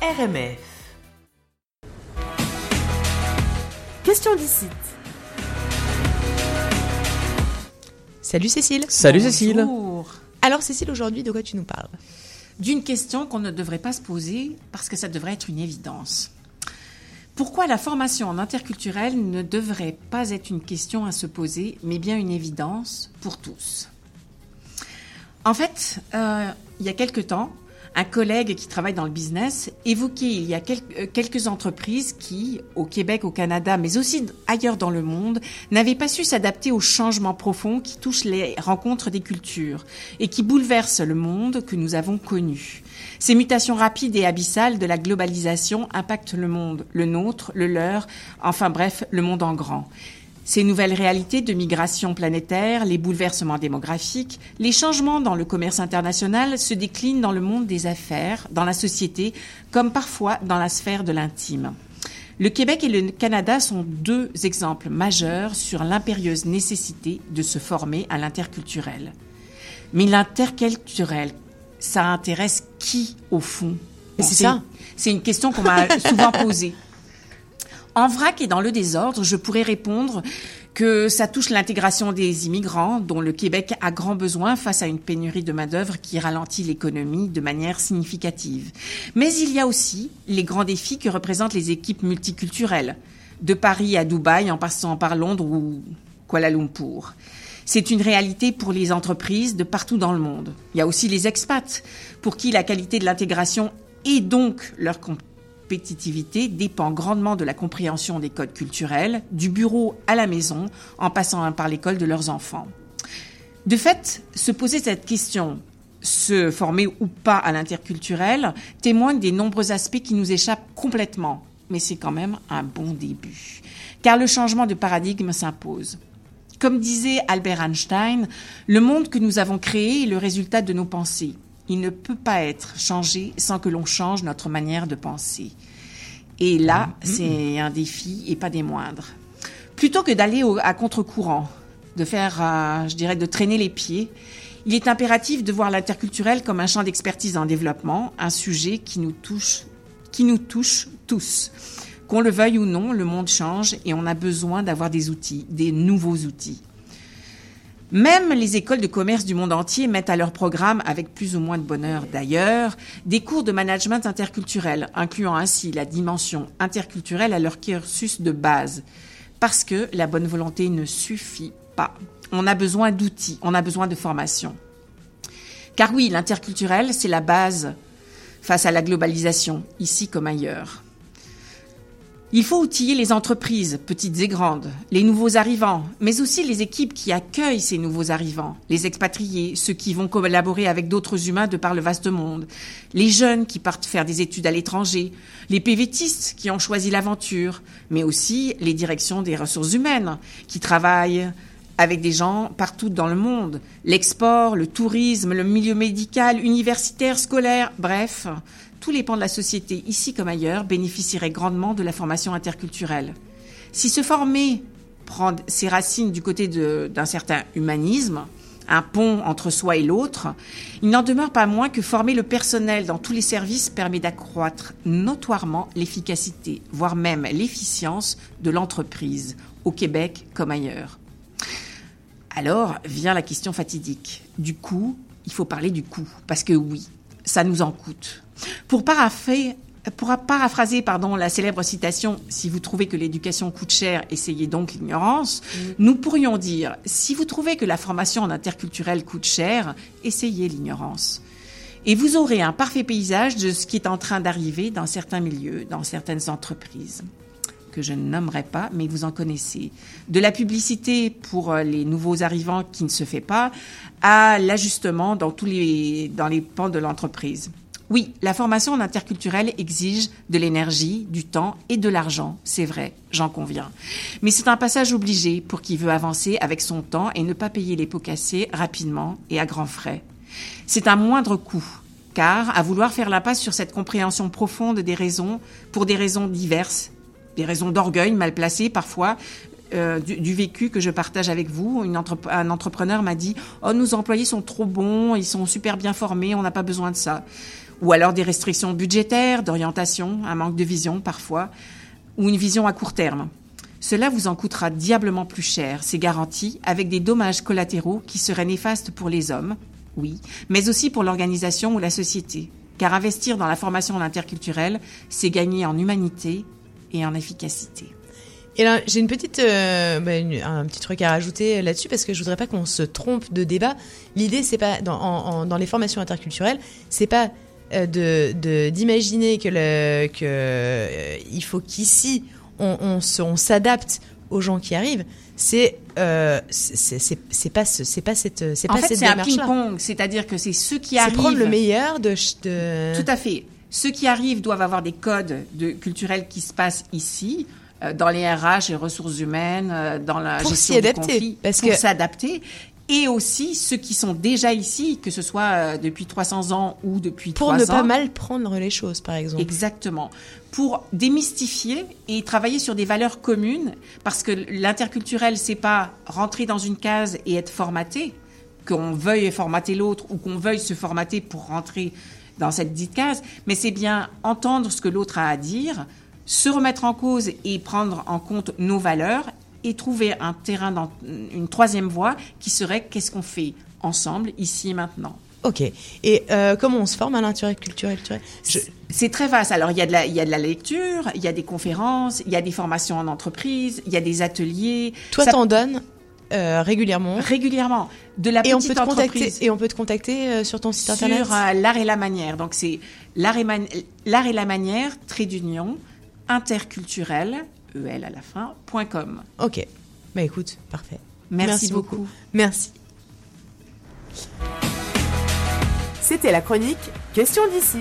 RMF. Question d'ici. Salut Cécile. Salut Cécile. Bonjour. Alors Cécile, aujourd'hui, de quoi tu nous parles? D'une question qu'on ne devrait pas se poser parce que ça devrait être une évidence. Pourquoi la formation en interculturel ne devrait pas être une question à se poser, mais bien une évidence pour tous? En fait, euh, il y a quelque temps, un collègue qui travaille dans le business évoquait il y a quelques, euh, quelques entreprises qui, au Québec, au Canada, mais aussi ailleurs dans le monde, n'avaient pas su s'adapter aux changements profonds qui touchent les rencontres des cultures et qui bouleversent le monde que nous avons connu. Ces mutations rapides et abyssales de la globalisation impactent le monde, le nôtre, le leur, enfin bref, le monde en grand. Ces nouvelles réalités de migration planétaire, les bouleversements démographiques, les changements dans le commerce international se déclinent dans le monde des affaires, dans la société, comme parfois dans la sphère de l'intime. Le Québec et le Canada sont deux exemples majeurs sur l'impérieuse nécessité de se former à l'interculturel. Mais l'interculturel, ça intéresse qui au fond? C'est ça. C'est une question qu'on m'a souvent posée. En vrac et dans le désordre, je pourrais répondre que ça touche l'intégration des immigrants, dont le Québec a grand besoin face à une pénurie de main-d'œuvre qui ralentit l'économie de manière significative. Mais il y a aussi les grands défis que représentent les équipes multiculturelles, de Paris à Dubaï en passant par Londres ou Kuala Lumpur. C'est une réalité pour les entreprises de partout dans le monde. Il y a aussi les expats, pour qui la qualité de l'intégration et donc leur compétitivité dépend grandement de la compréhension des codes culturels, du bureau à la maison, en passant par l'école de leurs enfants. De fait, se poser cette question, se former ou pas à l'interculturel, témoigne des nombreux aspects qui nous échappent complètement. Mais c'est quand même un bon début. Car le changement de paradigme s'impose. Comme disait Albert Einstein, le monde que nous avons créé est le résultat de nos pensées. Il ne peut pas être changé sans que l'on change notre manière de penser. Et là, c'est un défi et pas des moindres. Plutôt que d'aller à contre-courant, de faire, euh, je dirais, de traîner les pieds, il est impératif de voir l'interculturel comme un champ d'expertise en développement, un sujet qui nous touche, qui nous touche tous. Qu'on le veuille ou non, le monde change et on a besoin d'avoir des outils, des nouveaux outils. Même les écoles de commerce du monde entier mettent à leur programme, avec plus ou moins de bonheur d'ailleurs, des cours de management interculturel, incluant ainsi la dimension interculturelle à leur cursus de base. Parce que la bonne volonté ne suffit pas. On a besoin d'outils, on a besoin de formation. Car oui, l'interculturel, c'est la base face à la globalisation, ici comme ailleurs. Il faut outiller les entreprises, petites et grandes, les nouveaux arrivants, mais aussi les équipes qui accueillent ces nouveaux arrivants, les expatriés, ceux qui vont collaborer avec d'autres humains de par le vaste monde, les jeunes qui partent faire des études à l'étranger, les PVTistes qui ont choisi l'aventure, mais aussi les directions des ressources humaines qui travaillent avec des gens partout dans le monde, l'export, le tourisme, le milieu médical, universitaire, scolaire, bref, tous les pans de la société, ici comme ailleurs, bénéficieraient grandement de la formation interculturelle. Si se former prend ses racines du côté d'un certain humanisme, un pont entre soi et l'autre, il n'en demeure pas moins que former le personnel dans tous les services permet d'accroître notoirement l'efficacité, voire même l'efficience de l'entreprise, au Québec comme ailleurs. Alors vient la question fatidique. Du coût, il faut parler du coût, parce que oui, ça nous en coûte. Pour paraphraser pardon, la célèbre citation Si vous trouvez que l'éducation coûte cher, essayez donc l'ignorance, nous pourrions dire Si vous trouvez que la formation en interculturel coûte cher, essayez l'ignorance. Et vous aurez un parfait paysage de ce qui est en train d'arriver dans certains milieux, dans certaines entreprises que je ne nommerai pas, mais vous en connaissez. De la publicité pour euh, les nouveaux arrivants qui ne se fait pas, à l'ajustement dans tous les, dans les pans de l'entreprise. Oui, la formation en interculturel exige de l'énergie, du temps et de l'argent, c'est vrai, j'en conviens. Mais c'est un passage obligé pour qui veut avancer avec son temps et ne pas payer les pots cassés rapidement et à grands frais. C'est un moindre coût, car à vouloir faire l'impasse sur cette compréhension profonde des raisons, pour des raisons diverses, des raisons d'orgueil mal placées parfois, euh, du, vécu que je partage avec vous. Un entrepreneur m'a dit Oh, nos employés sont trop bons, ils sont super bien formés, on n'a pas besoin de ça. Ou alors des restrictions budgétaires, d'orientation, un manque de vision parfois, ou une vision à court terme. Cela vous en coûtera diablement plus cher, c'est garanti, avec des dommages collatéraux qui seraient néfastes pour les hommes, oui, mais aussi pour l'organisation ou la société. Car investir dans la formation interculturelle, c'est gagner en humanité et en efficacité. Et là, j'ai une petite, euh, bah, un petit truc à rajouter là-dessus parce que je voudrais pas qu'on se trompe de débat. L'idée, c'est pas dans, les formations interculturelles, c'est pas de de- d'imaginer que le que euh, il faut qu'ici on, on s'adapte aux gens qui arrivent. C'est euh, c'est c'est c'est pas ce- c'est pas cette c'est En pas fait, cette c'est un démarche ping-pong, c'est-à-dire que c'est ceux qui arrivent. prendre le meilleur de Tout à fait. Ceux qui arrivent doivent avoir des codes de, culturels qui se passent ici, euh, dans les RH et ressources humaines, euh, dans la Pour gestion s'y du adapter, conflit, parce pour que- s'adapter. Et aussi ceux qui sont déjà ici, que ce soit euh, depuis 300 ans ou depuis pour 3 ne ans. pas mal prendre les choses, par exemple. Exactement. Pour démystifier et travailler sur des valeurs communes, parce que l'interculturel, c'est pas rentrer dans une case et être formaté, qu'on veuille formater l'autre ou qu'on veuille se formater pour rentrer dans cette dite case, mais c'est bien entendre ce que l'autre a à dire, se remettre en cause et prendre en compte nos valeurs et trouver un terrain, dans, une troisième voie qui serait qu'est-ce qu'on fait ensemble, ici et maintenant. Ok. Et euh, comment on se forme à l'interculturel culturel Je- C'est très vaste. Alors, il y, a de la, il y a de la lecture, il y a des conférences, il y a des formations en entreprise, il y a des ateliers. Toi, Ça- t'en donnes euh, régulièrement? régulièrement. De la Et on petite peut te contacter. entreprise Et on peut te contacter euh, sur ton site sur internet. euh, l'art et la manière. Donc, c'est l'art et, man- l'art et la manière, trait d'union, interculturel, EL à la fin, point .com. Ok. Bah écoute, parfait. Merci, beaucoup. Merci. C'était la chronique Question d'ici.